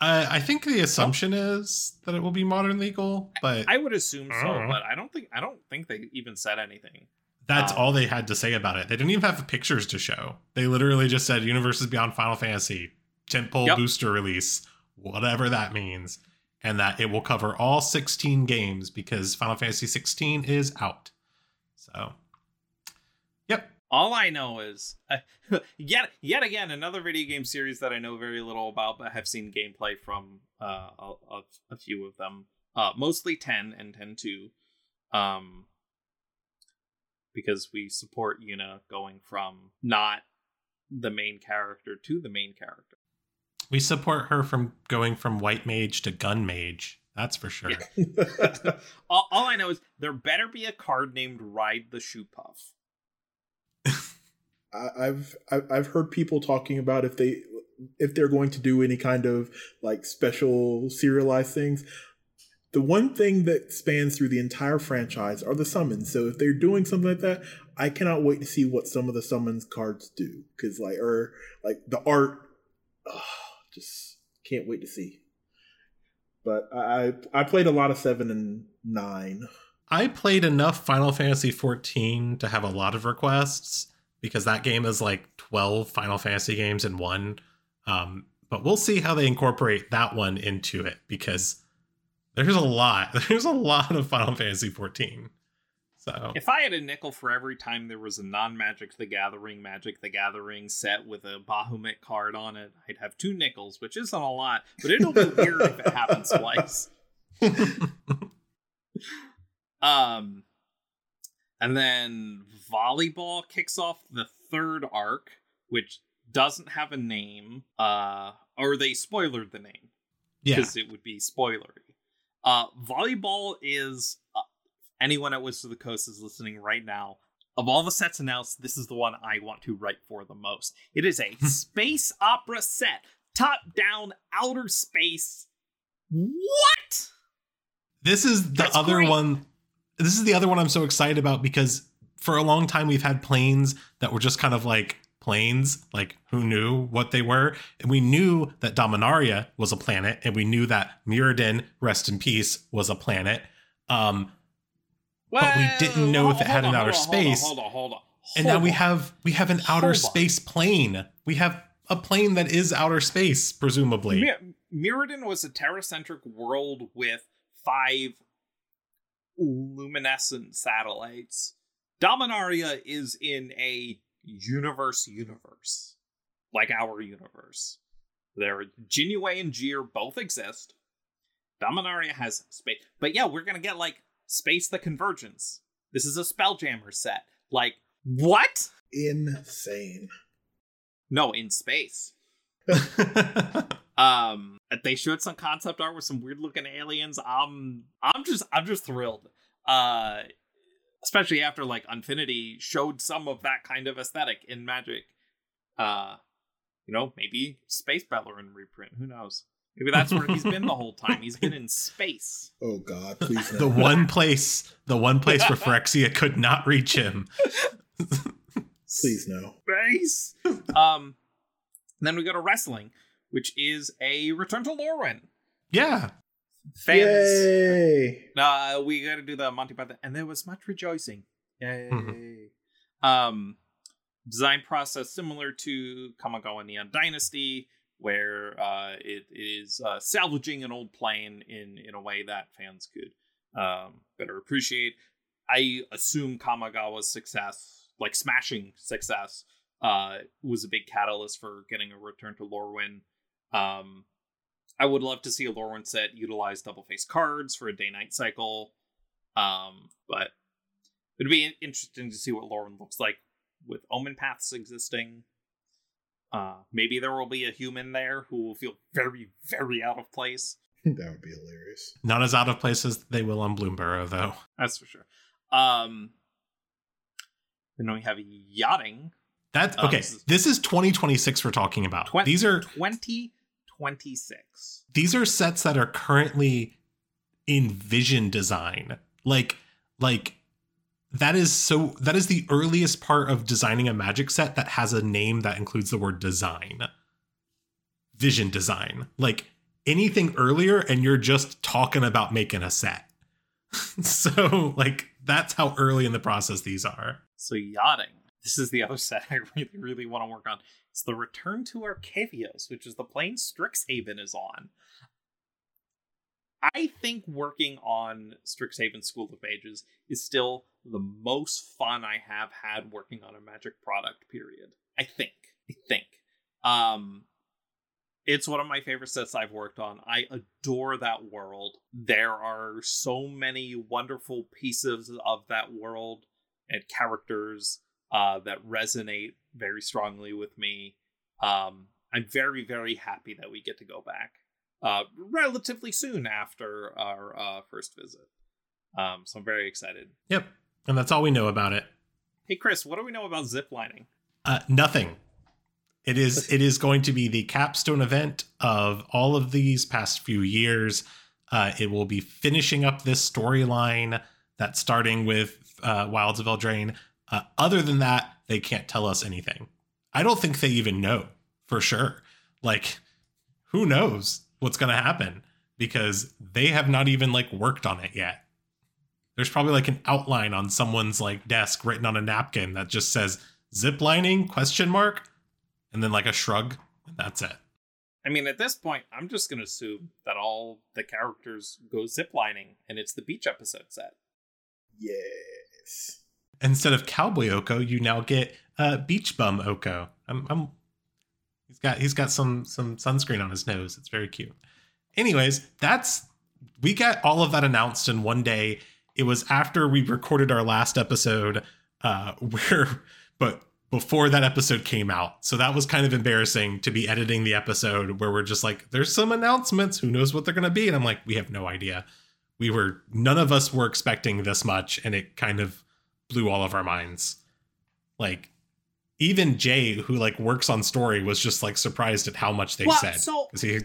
Uh, I think the assumption is that it will be modern legal, but I would assume so, Uh. but I don't think I don't think they even said anything. that's um, all they had to say about it. They didn't even have pictures to show. They literally just said Universes Beyond Final Fantasy tentpole Yep. booster release, whatever that means, and that it will cover all 16 games because Final Fantasy 16 is out. So, yep. All I know is uh, [laughs] yet yet again another video game series that I know very little about, but have seen gameplay from uh, a, a, few of them. Uh, mostly ten and ten two, um, because we support Yuna going from not the main character to the main character. We support her from going from white mage to gun mage. That's for sure. Yeah. [laughs] all, all I know is there better be a card named Ride the Shoopuf. I've I've heard people talking about if they if they're going to do any kind of like special serialized things. The one thing that spans through the entire franchise are the summons. So if they're doing something like that, I cannot wait to see what some of the summons cards do because like or like the art, oh, just can't wait to see. But I I played a lot of seven and nine. I played enough Final Fantasy 14 to have a lot of requests because that game is like 12 Final Fantasy games in one. Um, but we'll see how they incorporate that one into it because there's a lot. [laughs] There's a lot of Final Fantasy 14. So if I had a nickel for every time there was a non-Magic the Gathering Magic the Gathering set with a Bahamut card on it, I'd have two nickels, which isn't a lot, but it'll be weird if it happens twice. [laughs] um, and then volleyball kicks off the third arc, which doesn't have a name. Uh, or they spoiled the name because yeah. it would be spoilery. Uh, volleyball is uh, anyone at Wizards of the Coast is listening right now. Of all the sets announced, this is the one I want to write for the most. It is a space opera set, top down, outer space. What? This is the That's other great. one. This is the other one I'm so excited about because for a long time we've had planes that were just kind of like planes, like who knew what they were? And we knew that Dominaria was a planet, and we knew that Mirrodin, rest in peace, was a planet. Um, well, but we didn't know if it had on, an outer on, space. Hold on, hold on, hold on. and now we have we have an outer space plane. We have a plane that is outer space, presumably. Mir- Mirrodin was a terracentric world with five luminescent satellites. Dominaria is in a universe universe, like our universe. There, Jinyue and Djir both exist. Dominaria has space, but yeah, we're gonna get like Space the Convergence. This is a Spelljammer set. Like, what? Insane. No, in space. [laughs] um they showed some concept art with some weird looking aliens. Um I'm just I'm just thrilled. Uh especially after like Unfinity showed some of that kind of aesthetic in Magic. Uh you know, maybe Space Beleren reprint, who knows. Maybe that's where he's been the whole time. He's been in [laughs] space. Oh God, please! No. the one place, the one place where Phyrexia could not reach him. please no. Space. Um, then we go to wrestling, which is a return to Lorwyn. Yeah. Fans. Yay! Uh, we got to do the Monty Python, and there was much rejoicing. Yay! Mm-hmm. Um, design process similar to Kamigawa Neon Dynasty where uh, it is uh, salvaging an old plane in in a way that fans could um, better appreciate. I assume Kamigawa's success, like smashing success, uh, was a big catalyst for getting a return to Lorwyn. Um, I would love to see a Lorwyn set utilize double face cards for a day night cycle, um, but it'd be interesting to see what Lorwyn looks like with Omen Paths existing uh, maybe there will be a human there who will feel very, very out of place. [laughs] that would be hilarious. Not as out of place as they will on Bloomburrow, though. That's for sure. Um, then we have yachting. That's um, okay. Um, this, is, this is 2026 we're talking about. 20, these are 2026. These are sets that are currently in vision design. Like, like that is so that is the earliest part of designing a magic set that has a name that includes the word design. Vision design. Like anything earlier and you're just talking about making a set. [laughs] So like that's how early in the process these are. So yachting this is the [laughs] other set i really really want to work on it's the return to arcavios which is the plane strixhaven is on I think working on Strixhaven School of Mages is still the most fun I have had working on a magic product, period. I think. I think. Um it's one of my favorite sets I've worked on. I adore that world. There are so many wonderful pieces of that world and characters uh, that resonate very strongly with me. Um, I'm very, very happy that we get to go back uh, relatively soon after our uh, first visit. Um, so I'm very excited. Yep, and that's all we know about it. Hey, Chris, what do we know about ziplining? Uh, nothing. It is [laughs] it is going to be the capstone event of all of these past few years. Uh, it will be finishing up this storyline that's starting with uh, Wilds of Eldraine. Uh, other than that, they can't tell us anything. I don't think they even know for sure. Like, who knows what's going to happen because they have not even like worked on it yet. There's probably like an outline on someone's like desk written on a napkin that just says zip lining question mark and then like a shrug and that's it. I mean, at this point, I'm just going to assume that all the characters go ziplining and it's the beach episode set. Yes. Instead of cowboy Oko, you now get uh, beach bum Oko. I'm, I'm, he's got he's got some some sunscreen on his nose. It's very cute. Anyways, that's we got all of that announced in one day. It was after we recorded our last episode, uh, [laughs] where but before that episode came out. So that was kind of embarrassing to be editing the episode where we're just like, there's some announcements. Who knows what they're going to be? And I'm like, we have no idea. We were, none of us were expecting this much. And it kind of blew all of our minds. Like, even Jay, who like works on story, was just like surprised at how much they Well, said. so- he,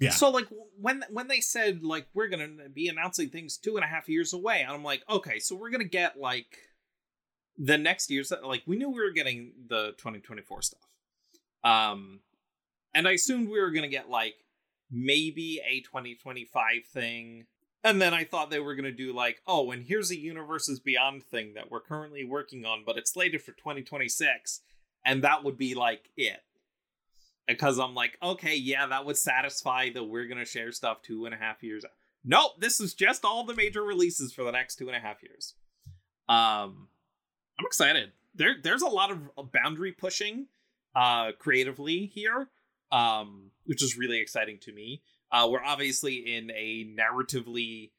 yeah. So like when when they said like we're gonna be announcing things two and a half years away, and I'm like, okay, so we're gonna get like the next year's like we knew we were getting the 2024 stuff, um, and I assumed we were gonna get like maybe a 2025 thing. And then I thought they were going to do like, oh, and here's a Universes Beyond thing that we're currently working on, but it's slated for 2026. And that would be like it because I'm like, okay, yeah, that would satisfy that we're gonna share stuff two and a half years. Nope, this is just all the major releases for the next two and a half years. Um, I'm excited. There, there's a lot of boundary pushing, uh, creatively here, um, which is really exciting to me. Uh, we're obviously in a narratively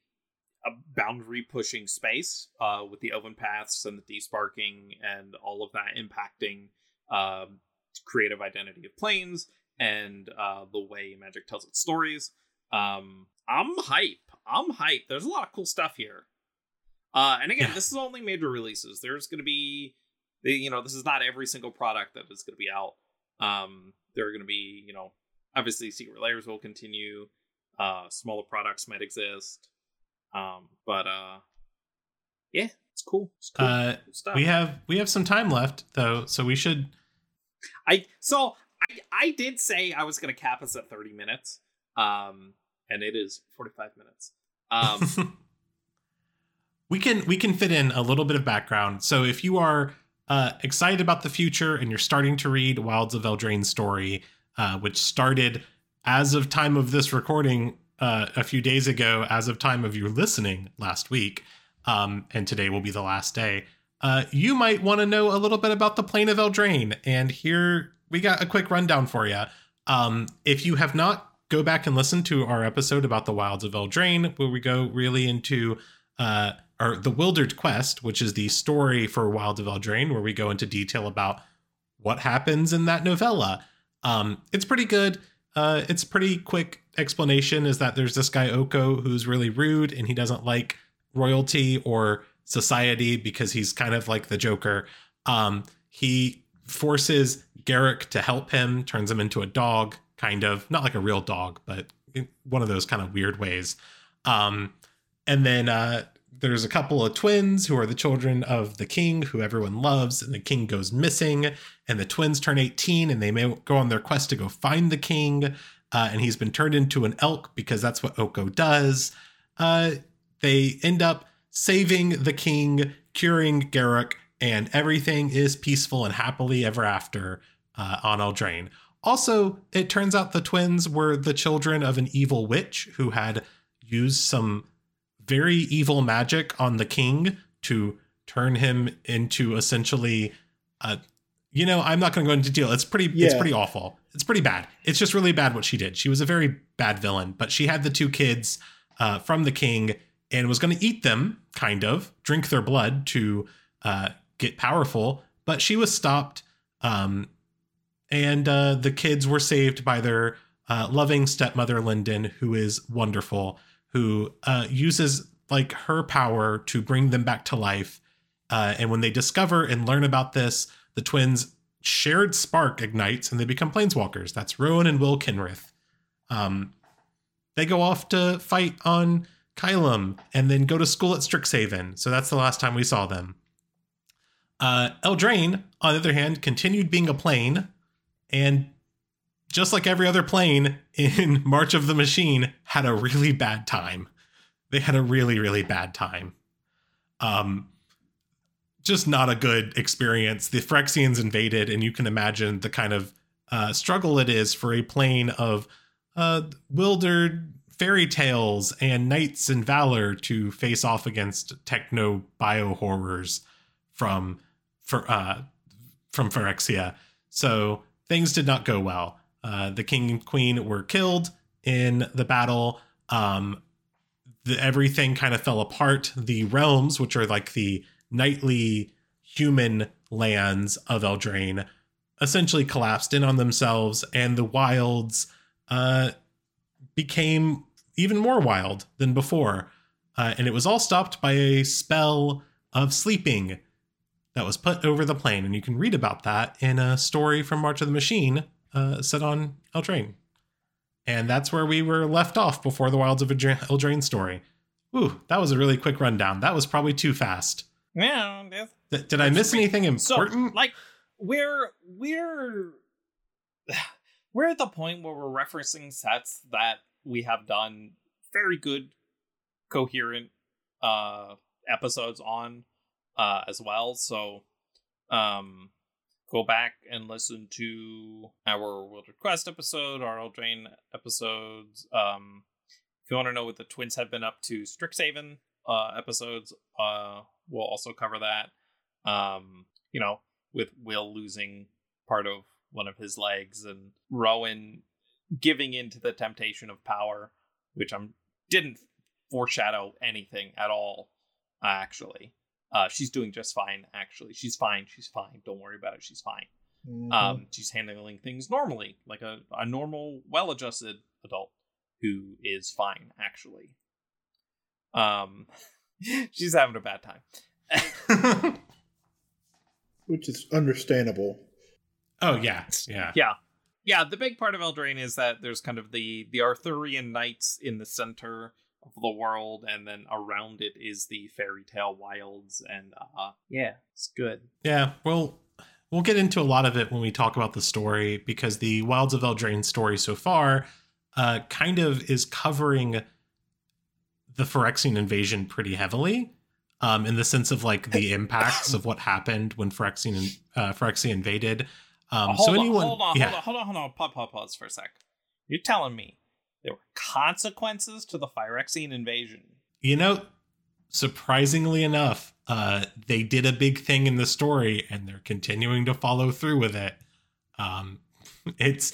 a boundary pushing space uh, with the omen paths and the desparking and all of that impacting um, creative identity of planes and uh, the way magic tells its stories. Um, I'm hype. I'm hype. There's a lot of cool stuff here. Uh, and again, Yeah. this is only major releases. There's going to be, you know, this is not every single product that is going to be out. Um, there are going to be, you know, obviously Secret Lairs will continue. Uh, smaller products might exist. Um, but uh, yeah, it's cool. It's cool, Uh, cool we have we have some time left though, so we should I so I I did say I was gonna cap us at 30 minutes. Um and it is 45 minutes. Um [laughs] we can we can fit in a little bit of background. So if you are uh, excited about the future and you're starting to read Wilds of Eldraine's story, uh, which started as of time of this recording uh, a few days ago, as of time of you listening last week, um, and today will be the last day. Uh, you might want to know a little bit about the Plane of Eldraine, and here we got a quick rundown for you. Um, if you have not, go back and listen to our episode about the Wilds of Eldraine, where we go really into uh, the Wildered Quest, which is the story for Wild of Eldraine, where we go into detail about what happens in that novella. Um, it's pretty good. Uh, it's pretty quick explanation is that there's this guy Oko who's really rude and he doesn't like royalty or society because he's kind of like the Joker. Um, he forces Garruk to help him, turns him into a dog, kind of not like a real dog, but one of those kind of weird ways. Um, and then uh, there's a couple of twins who are the children of the king, who everyone loves, and the king goes missing. And the twins turn 18 and they may go on their quest to go find the king. Uh, and he's been turned into an elk because that's what Oko does. Uh, they end up saving the king, curing Garruk, and everything is peaceful and happily ever after uh, on Eldraine. Also, it turns out the twins were the children of an evil witch who had used some very evil magic on the king to turn him into essentially a you know i'm not going to go into detail. It's pretty it's pretty awful. It's pretty bad. It's just really bad what she did. She was a very bad villain but she had the two kids uh, from the king and was going to eat them kind of drink their blood to uh, get powerful but she was stopped um, and uh, the kids were saved by their uh, loving stepmother Linden, who is wonderful, who uh, uses like her power to bring them back to life. Uh, and when they discover and learn about this, the twins' shared spark ignites and they become planeswalkers. That's Rowan and Will Kinrith. Um, they go off to fight on Kylum and then go to school at Strixhaven. So that's the last time we saw them. Uh, Eldraine, on the other hand, continued being a plane, and just like every other plane in [laughs] March of the Machine, had a really bad time. They had a really, really bad time. Um, just not a good experience. The Phyrexians invaded, and you can imagine the kind of uh, struggle it is for a plane of uh, wildered fairy tales and knights and valor to face off against techno bio horrors from for uh, from Phyrexia. So things did not go well. Uh, the king and queen were killed in the battle. Um, the, everything kind of fell apart. The realms, which are like the knightly human lands of Eldraine, essentially collapsed in on themselves, and the wilds uh, became even more wild than before. Uh, and it was all stopped by a spell of sleeping that was put over the plane. And you can read about that in a story from March of the Machine uh, set on Eldraine. And that's where we were left off before the Wilds of Eldraine story. Ooh, that was a really quick rundown. That was probably too fast. Yeah. Th- did I miss anything important? So, like, we're we're [sighs] we're at the point where we're referencing sets that we have done very good, coherent uh episodes on uh as well. So, um, go back and listen to our Wildered Quest episode, our Eldraine episodes. Um, if you want to know what the twins have been up to, Strixhaven uh, episodes, uh, we'll also cover that. Um, you know, with Will losing part of one of his legs and Rowan giving in to the temptation of power, which I'm didn't foreshadow anything at all. Actually, uh, she's doing just fine. Actually, she's fine. She's fine. Don't worry about it. She's fine. Mm-hmm. Um, she's handling things normally, like a, a normal, well-adjusted adult who is fine. Actually, um, [laughs] she's having a bad time. [laughs] Which is understandable. Oh yeah, yeah, yeah, yeah. The big part of Eldraine is that there's kind of the the Arthurian knights in the center of the world, and then around it is the fairy tale wilds, and uh, yeah, it's good. Yeah, well, we'll get into a lot of it when we talk about the story because the Wilds of Eldraine story so far uh, kind of is covering the Phyrexian invasion pretty heavily. Um, in the sense of like the [coughs] impacts of what happened when Phyrexian uh, Phyrexia invaded. Um, hold so anyone, on, hold on, yeah. hold on, hold on, hold on, pause, pause, pause for a sec. You're telling me there were consequences to the Phyrexian invasion? You know, surprisingly enough, uh, they did a big thing in the story, and they're continuing to follow through with it. Um, [laughs] it's,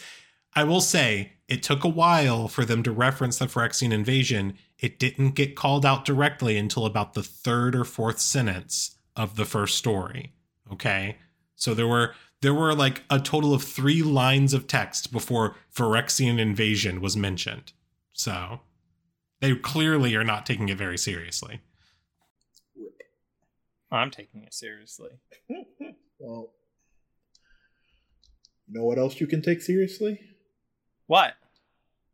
I will say, it took a while for them to reference the Phyrexian invasion it didn't get called out directly until about the third or fourth sentence of the first story. Okay. So there were there were like a total of three lines of text before Phyrexian invasion was mentioned. So they clearly are not taking it very seriously. I'm taking it seriously. [laughs] well, you know what else you can take seriously? What?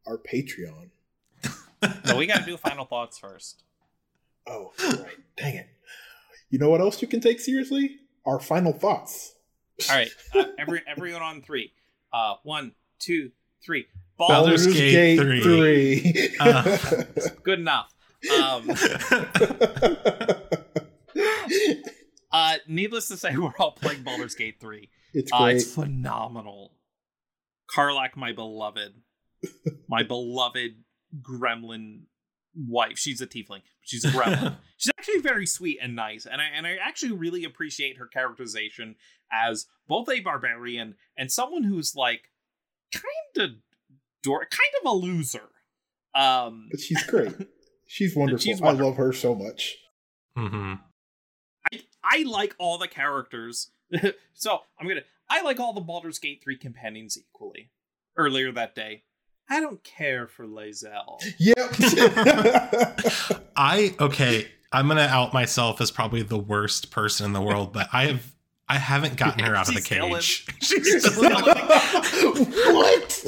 Our Patreon no, we got to do final thoughts first. Oh, [laughs] right. Dang it. You know what else you can take seriously? Our final thoughts. All right. Uh, every everyone on three. Uh, one, two, three. Baldur's, Baldur's Gate, Gate, 3. three. Uh, [laughs] good enough. Um, [laughs] uh, needless to say, we're all playing Baldur's Gate 3. It's great. Uh, it's phenomenal. Karlach, my beloved. My beloved gremlin wife. She's a tiefling. She's a gremlin. [laughs] She's actually very sweet and nice, and I and I actually really appreciate her characterization as both a barbarian and someone who's like kind of door, kind of a loser. Um, but she's great. [laughs] She's wonderful. She's wonderful. I love her so much. Mm-hmm. I I like all the characters. [laughs] so I'm gonna. I like all the Baldur's Gate three companions equally. Earlier that day, I don't care for Lae'zel. Yep. [laughs] I okay. I'm gonna out myself as probably the worst person in the world, but I have I haven't gotten her out of the cage. She's still what?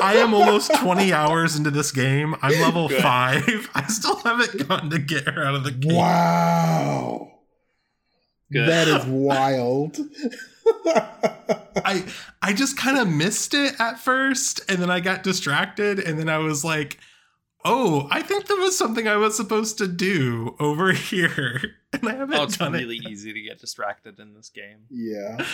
I am almost 20 hours into this game. I'm level Good. five. I still haven't gotten to get her out of the cage. Wow. Good. That is wild. [laughs] I I just kind of missed it at first, and then I got distracted, and then I was like, "Oh, I think there was something I was supposed to do over [laughs] here," and I haven't Oh, it's done really it. easy to get distracted in this game. yeah.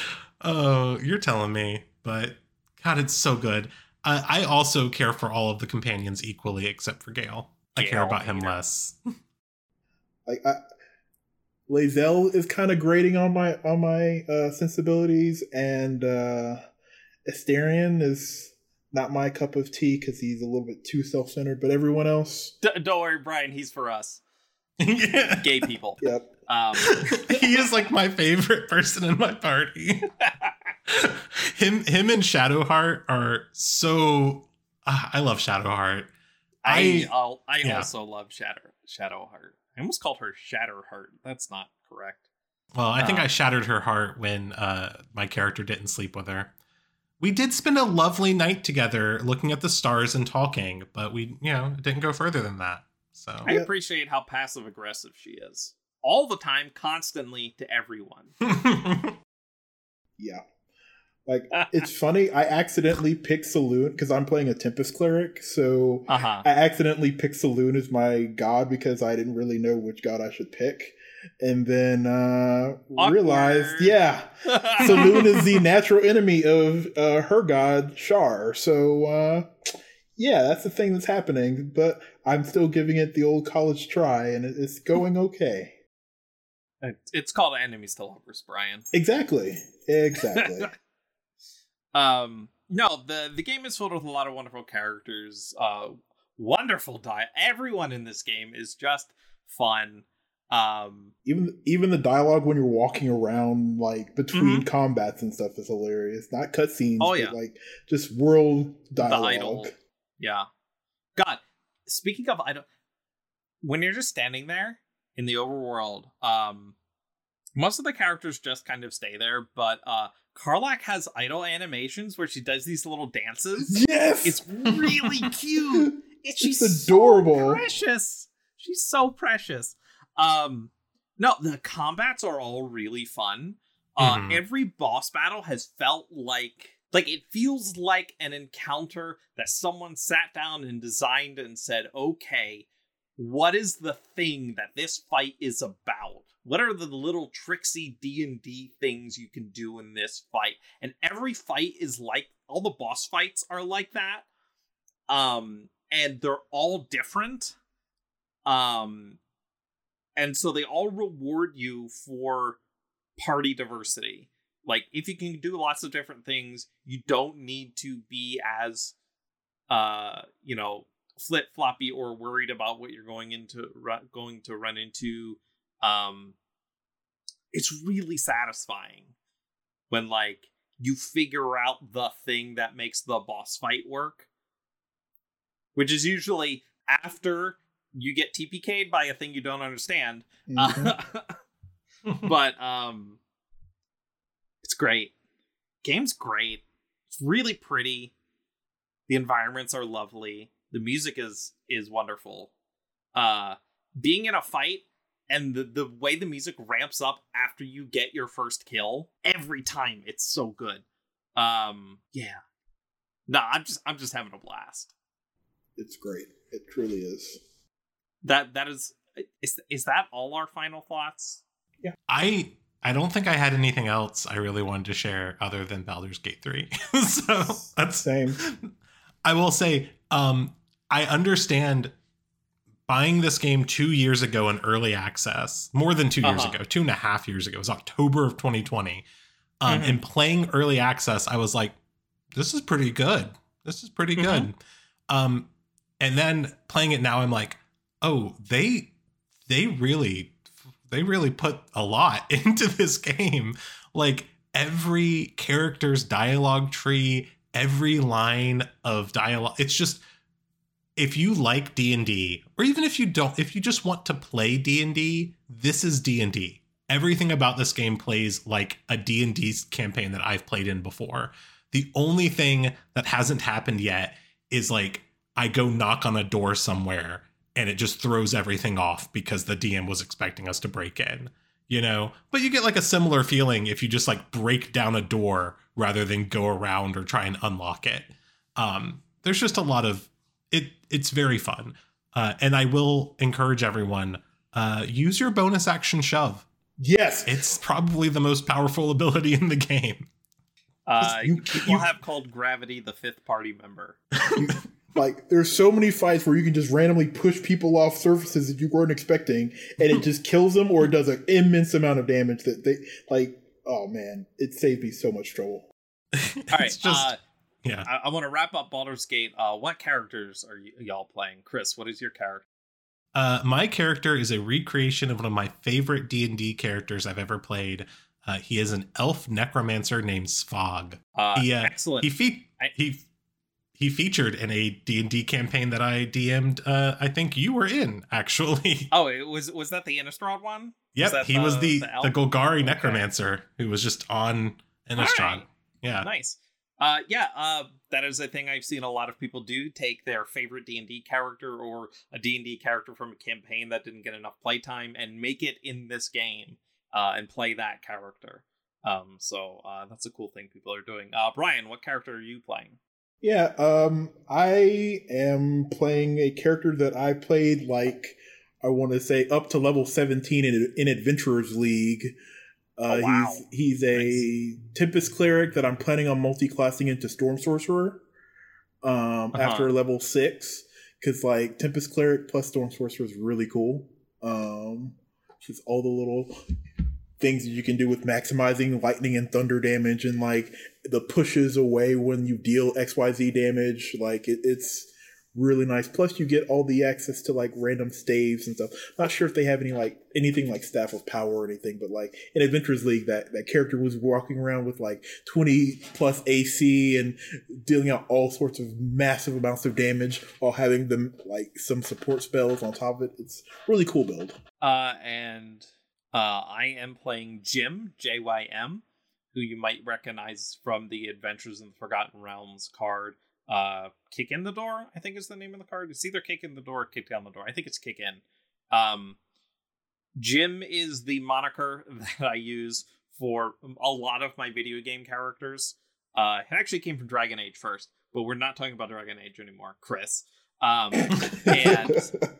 Oh, you're telling me, but God, it's so good. I, I also care for all of the companions equally, except for Gale. I care about him hater. less. [laughs] Like I, Lae'zel is kind of grating on my on my uh, sensibilities, and uh, Astarion is not my cup of tea because he's a little bit too self centered. But everyone else, D- don't worry, Brian. He's for us, yeah. [laughs] gay people. yep. Um, [laughs] he is like my favorite person in my party. [laughs] him him and Shadowheart are so ah, I love Shadowheart. I I- I'll, I yeah. also love Shadow Shadowheart. I almost called her Shatterheart. That's not correct. Well, I think Uh. I shattered her heart when uh, my character didn't sleep with her. We did spend a lovely night together looking at the stars and talking, but we, you know, didn't go further than that. So I appreciate how passive aggressive she is. All the time, constantly to everyone. [laughs] Yeah. Like [laughs] it's funny. I accidentally picked Selune because I'm playing a Tempest cleric, so Uh huh. I accidentally picked Selune as my god because I didn't really know which god I should pick, and then uh realized, yeah, [laughs] Selune is the natural enemy of uh, her god Shar. So uh, yeah, that's the thing that's happening. But I'm still giving it the old college try, and it's going okay. it's called Enemies to Lovers, Brian. Exactly. Exactly. [laughs] Um, no, the the game is filled with a lot of wonderful characters. Uh, wonderful diet. Everyone in this game is just fun. Um, even even the dialogue when you're walking around like between Mhm. combats and stuff is hilarious. Not cutscenes, Oh, but yeah. like just world the dialogue. Yeah. God, speaking of idle, when you're just standing there in the overworld, um, most of the characters just kind of stay there, but uh, Karlach has idle animations where she does these little dances. Yes, It's really [laughs] cute. It's, she's adorable. So precious. She's so precious. Um, no, the combats are all really fun. Uh, Mhm. every boss battle has felt like like it feels like an encounter that someone sat down and designed and said, "Okay, what is the thing that this fight is about? What are the little tricksy D&D things you can do in this fight?" And every fight is like all the boss fights are like that. Um and they're all different. Um and so they all reward you for party diversity. Like if you can do lots of different things, you don't need to be as uh, you know, flip floppy or worried about what you're going into going to run into. Um it's really satisfying when like you figure out the thing that makes the boss fight work. Which is usually after you get TPK'd by a thing you don't understand. Mhm. Uh, [laughs] but um it's great. Game's great. It's really pretty. The environments are lovely. The music is is wonderful. Uh being in a fight and the, the way the music ramps up after you get your first kill every time it's so good. Um yeah. No, I'm just I'm just having a blast. it's great. It truly is. That that is is is that all our final thoughts? yeah I I don't think I had anything else I really wanted to share other than Baldur's Gate 3. [laughs] so that's Same. I will say, um, I understand buying this game two years ago in early access, more than 2 years Uh-huh. ago, two and a half years ago, it was October of 2020. Um, Mhm. And playing early access, I was like, this is pretty good. This is pretty Mhm. good. Um, and then playing it now, I'm like, oh, they they really they really put a lot [laughs] into this game. Like every character's dialogue tree, every line of dialogue, it's just if you like D&D or even if you don't if you just want to play D&D, this is D&D. Everything about this game plays like a D&D campaign that I've played in before. The only thing that hasn't happened yet is like I go knock on a door somewhere and it just throws everything off because the DM was expecting us to break in. you know, but you get like a similar feeling if you just like break down a door rather than go around or try and unlock it. Um, there's just a lot of it. It's very fun, uh, and I will encourage everyone uh, use your bonus action shove. Yes, it's probably the most powerful [laughs] ability in the game. Uh, you, people you, have called Gravity the fifth party member. [laughs] like there's so many fights where you can just randomly push people off surfaces that you weren't expecting, and it just kills them or it does an immense amount of damage that they like. Oh man, it saved me so much trouble. [laughs] All right, just, uh, yeah. I, I want to wrap up Baldur's Gate. Uh, what characters are y- y'all playing? Chris, what is your character? Uh, my character is a recreation of one of my favorite D and D characters I've ever played. Uh, he is an elf necromancer named Svog. Uh, he, uh, excellent. He fe- I- he he featured in a D&D campaign that I DM'd uh I think you were in actually. [laughs] Oh, it was was that the Innistrad one? Yep, was he the, was the the, the Golgari okay. necromancer who was just on Innistrad. Right. Yeah. Nice. Uh yeah, uh that is a thing I've seen a lot of people do, take their favorite D&D character or a D&D character from a campaign that didn't get enough playtime and make it in this game uh and play that character. Um so uh that's a cool thing people are doing. Uh Brian, what character are you playing? Yeah, um, I am playing a character that I played like I want to say up to level seventeen in, in Adventurers League. Uh, oh, wow. He's he's a nice. Tempest cleric that I'm planning on multi-classing into Storm Sorcerer um, uh-huh. after level six because like Tempest cleric plus Storm Sorcerer is really cool. Um, just all the little things that you can do with maximizing lightning and thunder damage and like the pushes away when you deal XYZ damage. Like it, it's really nice. Plus you get all the access to like random staves and stuff. Not sure if they have any like anything like staff of power or anything, but like in Adventures League that, that character was walking around with like 20 plus AC and dealing out all sorts of massive amounts of damage while having them like some support spells on top of it. It's really cool build. Uh and uh, I am playing Jim, J Y M, who you might recognize from the Adventures in the Forgotten Realms card. Uh, Kick in the Door, I think is the name of the card. It's either Kick in the Door or Kick down the door. I think it's Kick in. Um, Jim is the moniker [laughs] that I use for a lot of my video game characters. Uh, it actually came from Dragon Age first, but we're not talking about Dragon Age anymore, Chris. Um, [laughs] and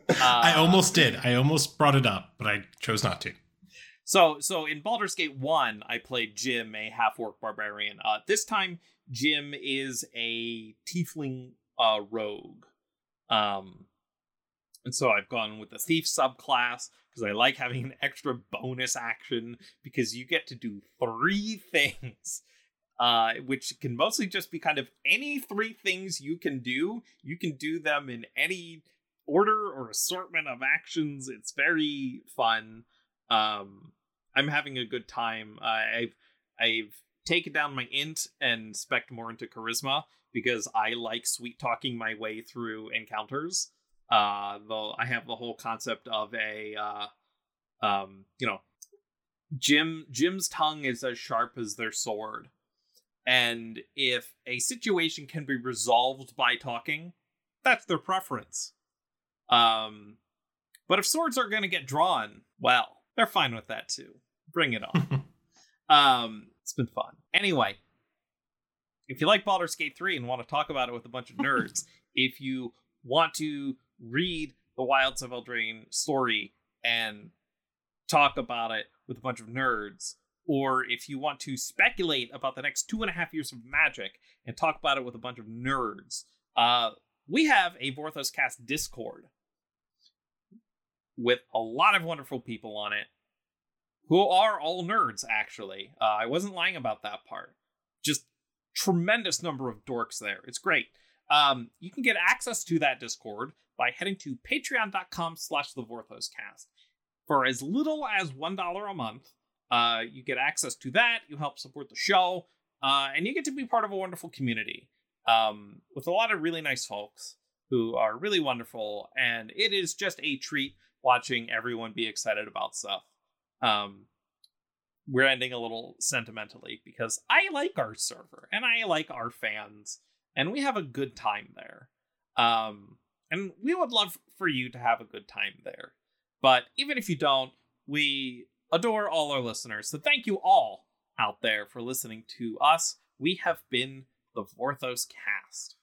uh, I almost did. I almost brought it up, but I chose not to. So so in Baldur's Gate 1, I played Jim, a half-orc barbarian. Uh, this time Jim is a tiefling uh, rogue. Um and so I've gone with the thief subclass because I like having an extra bonus action because you get to do three [laughs] things. Uh, which can mostly just be kind of any three things you can do. You can do them in any order or assortment of actions. It's very fun. Um, I'm having a good time. Uh, I've I've taken down my int and spec more into charisma because I like sweet talking my way through encounters. Uh, though I have the whole concept of a uh, um, you know, Jim Jim's tongue is as sharp as their sword. And if a situation can be resolved by talking, that's their preference. Um, but if swords are going to get drawn, well, they're fine with that too. Bring it on. [laughs] um, it's been fun. Anyway, if you like Baldur's Gate 3 and want to talk about it with a bunch of nerds, [laughs] if you want to read the Wilds of Eldraine story and talk about it with a bunch of nerds, or if you want to speculate about the next two and a half years of magic and talk about it with a bunch of nerds, uh, we have a Vorthos Cast Discord with a lot of wonderful people on it who are all nerds, actually. Uh, I wasn't lying about that part. Just tremendous number of dorks there. It's great. Um, you can get access to that Discord by heading to patreon.com slash the Vorthoscast. For as little as $1 a month, uh, you get access to that. You help support the show, uh, and you get to be part of a wonderful community um, with a lot of really nice folks who are really wonderful. And it is just a treat watching everyone be excited about stuff. Um, we're ending a little sentimentally because I like our server and I like our fans and we have a good time there. Um, and we would love for you to have a good time there. But even if you don't, we adore all our listeners. So thank you all out there for listening to us. We have been the Vorthos Cast.